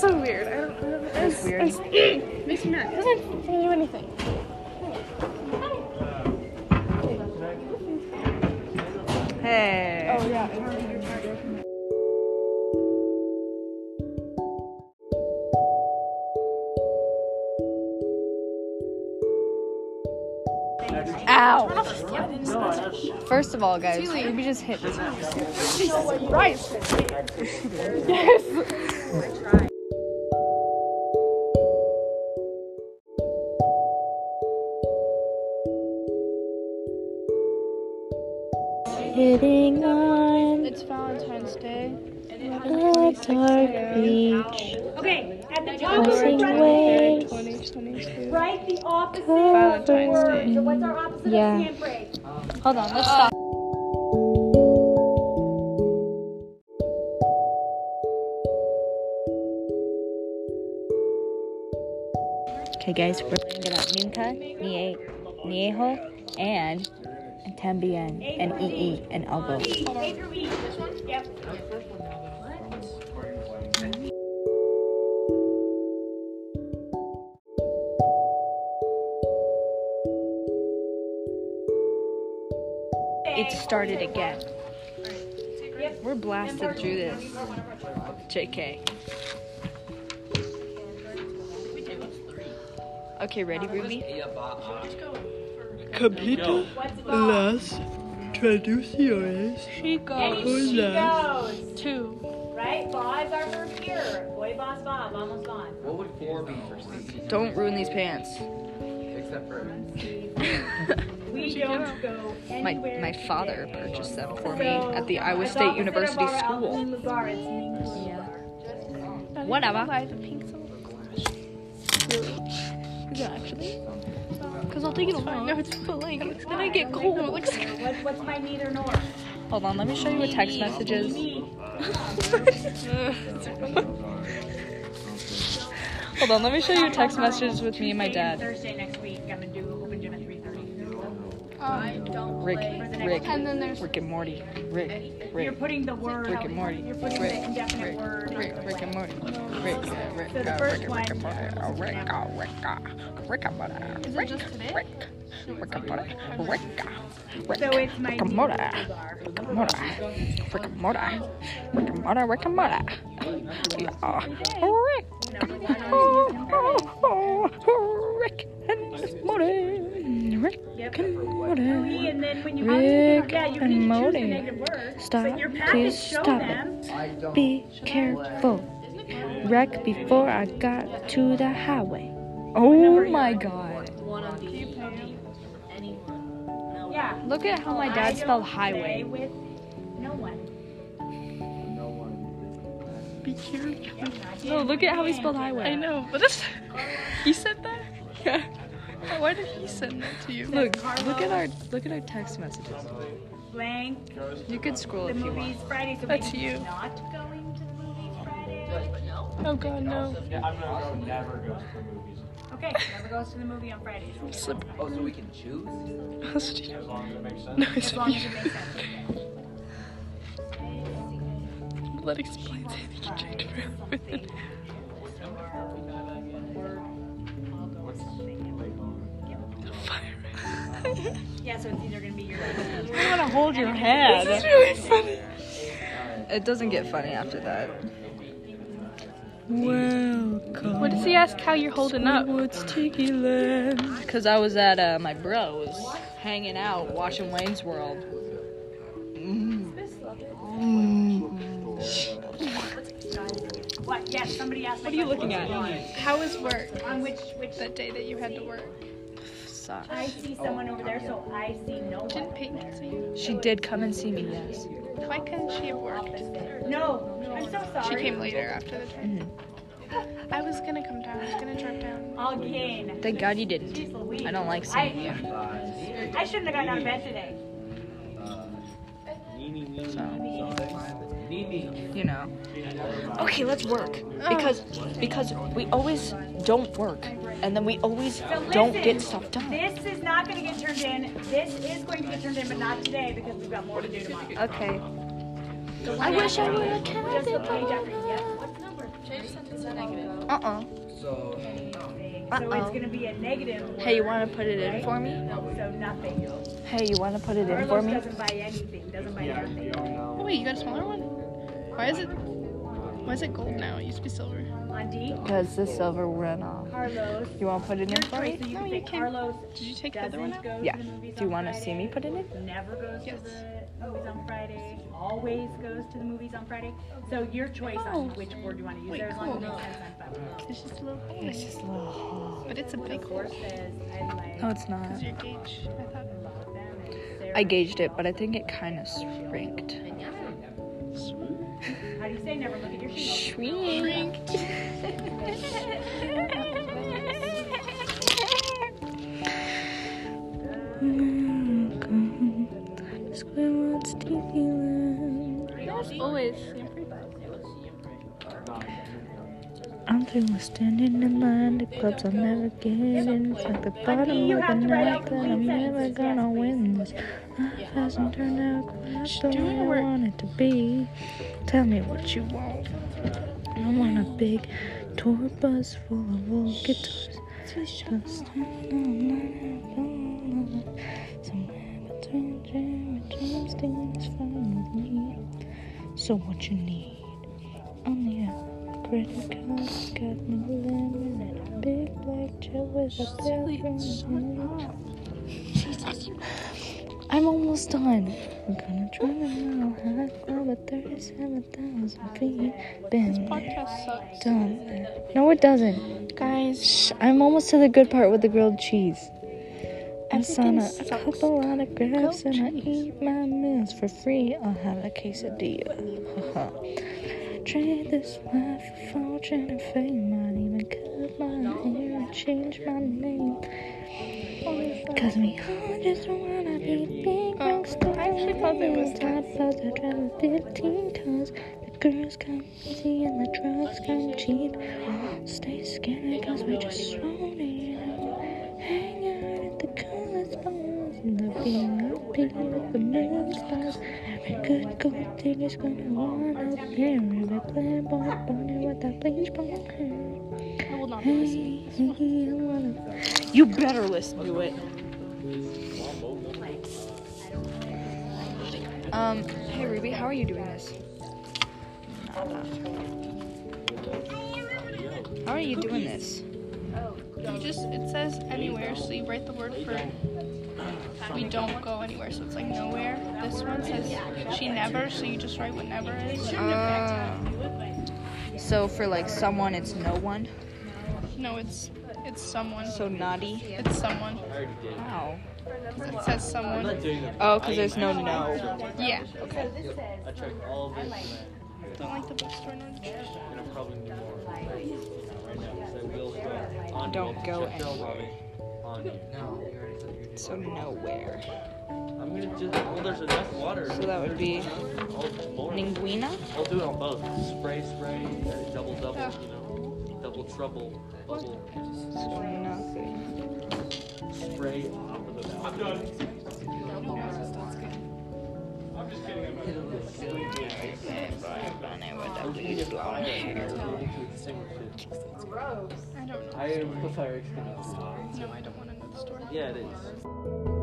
so weird. I don't. I don't It's weird. Makes me mad. Doesn't do anything. Hey. Oh yeah. Ow. First of all, guys, maybe just hit this. Right. Hitting Okay, at the top of crossing the front waves, 2022. write the opposite of Valentine's word. So what's our opposite Yeah. of hand? Hold on, let's stop. Okay, guys, we're gonna get out Nunca, Nie, Niejo, and Tambien, and EE, and Elbow. It started again. We're blasted through this. JK. Okay, ready, Ruby? Capítulo las traducciones. She And goes she goes. two. Right? Va is our verb here. Voy, vas, va. Vamos, van. What would four be for Steve? Don't ruin these pants. Except for We don't go My my father today. purchased them for me at the Iowa State University School. alpha lugar, it's singular. Whatever. Buy the pink silver glass. Really? Is it actually? Because I'll take it away. No, it's but like it's gonna get cold. It looks What, what's my neither nor? Hold on, let me show you what text messages. Me. Hold on, let me show you text messages with me and my Tuesday dad. I don't. Rick, Rick, And then there's Rick and Morty. Rick, You're Rick, putting the word. Rick and Morty. You're putting Rick, the indefinite Rick, word. Rick, into Rick and. Morty. Rick, uh, Rick, So the uh, first Rick, one- Rick and Morty. Oh, Rick, uh, Rick, uh, Rick and Morty. Is it Rick, just today? Rick, Rick and Morty. Rick, uh, Rick, So it's my Rick and Morty. Rick and Morty. Rick and Morty. Rick and Morty. Rick and Morty. Yeah. Rick. Oh, oh, oh, Rick and Morty. Rick Yep. and Morty. And then when you Rick yeah, you and can choose the Morty. Stop, please stop them. I. Be careful. Wreck before I got to the highway. Oh my god. Yeah. Look at how my dad spelled highway. no one. be careful. No, look at how he spelled highway. I know, but this he said that. Yeah. Why did he send that to you? Look, look at our look at our text messages. Blank. You could scroll The if you movies want. Friday. So That's maybe you. Not going to the movies Friday. Oh god, no. Okay. Never goes to the movie on Fridays. Slip. Oh, so we can choose? No, it's As long as it makes sense. That explains it. You can change it. Yeah. So it's either gonna be your. I want to hold your head. This is really funny. It doesn't get funny after that. Welcome. What does he ask how you're holding up? What's Tiki Land? Because I was at uh, my bros, hanging out, watching Wayne's World. What? Yes. Somebody asked. What are you looking at? How was work On which which? that day that you had to work? Sucks. I see someone over there, so I see no one. Didn't Peyton see you? She did come and see me, yes. Why couldn't she have worked? No, I'm so sorry. She came later after the trip. Mm-hmm. I was gonna come down. I was gonna drive down. Again. Thank God you didn't. I don't like seeing you. I, I shouldn't have gotten out of bed today. Uh, so, Nini. you know. Okay, let's work. Because because we always don't work. And then we always So don't listen, get stuff done. This is not going to get turned in. This is going to get turned in, but not today because we've got more to do tomorrow. Okay. So I wish I would have kept Just it. the page after. Yep. What's the number? Uh-uh. So, So it's uh-uh. going to be a negative. Hey, you want to put it in for me? So nothing. Hey, you want to put it in for me? doesn't buy anything. Doesn't buy anything. Oh, wait, you got a smaller one? Why is it? Why is it gold now? It used to be silver. On Because the silver ran off. Carlos. You want to put it in Your for me? So No, you can. Carlos Did you take the other one out? Yeah. to the movies Do you want to see me put it in? Never goes Yes. to the movies on Friday. Always goes to the movies on Friday. So your choice on which word you want to use. Wait, there as long as it cool. makes sense. I'm fine with it. It's just a little hole. It's just a little hole. But it's a big hole. Four says I like No, it's not. Because your gauge. I thought. them and Sarah. I gauged it, but I think it kind of shrinked. How do you say never look at your feet? Shrink. I'm standing in line. The clubs I'll never get in. It's like the bottom of the night that I'm never gonna win this. Life hasn't turned out quite the way I want it to be. Tell me what you want. I want a big tour bus full of old guitars. Just somewhere between Jam and Jamestown is fine with me. So what you need? On the credit got lemon and a big black jet with a bathroom. I'm almost done. I'm gonna drive a mile high club at 37,000 feet. Been there, Podcast sucks. done that. No, it doesn't. Guys, Shh, I'm almost to the good part with the grilled cheese. I sign a, a sucks. couple of Grilled and I eat my meals for free. I'll have a quesadilla. Trade this life for fortune and fame. I'd even cut my hair and change my name. Cause we all just wanna be big um, rock stars. I actually thought it was Top of the driving 15 cars. The girls come easy and the drugs come cheap. Stay scared cause we just won't. Hang out at the coolest bars and the VIP with the million stars. Every good gold digger's gonna wanna up there. Every playboy bunny with that bleach blonde. I will not be listening. Hey, I wanna. You better listen to it. Um, hey Ruby, how are you doing this? Nada. How are you doing this? You just, it says anywhere, so you write the word for we don't go anywhere, so it's like nowhere. This one says she never, so you just write what never is. Uh, so for like someone, it's no one. No, it's it's someone. So naughty. It's someone. How? It says someone. Oh, because there's no no. Yeah. I checked all of it Don't like the bookstore nor and I'm probably do more right now. So I will start on Don't go check all of anywhere. it On you. no, you already said you're So nowhere. I'm gonna just well there's enough water. So that would be I'll. Linguina. I'll do it on both. Spray, spray, double, double, you know, double, trouble, bubble, So nothing. spray top of the valve. I'm done. I don't know. I am the fire extinguisher. No, I don't want to know the story. Yeah, it is.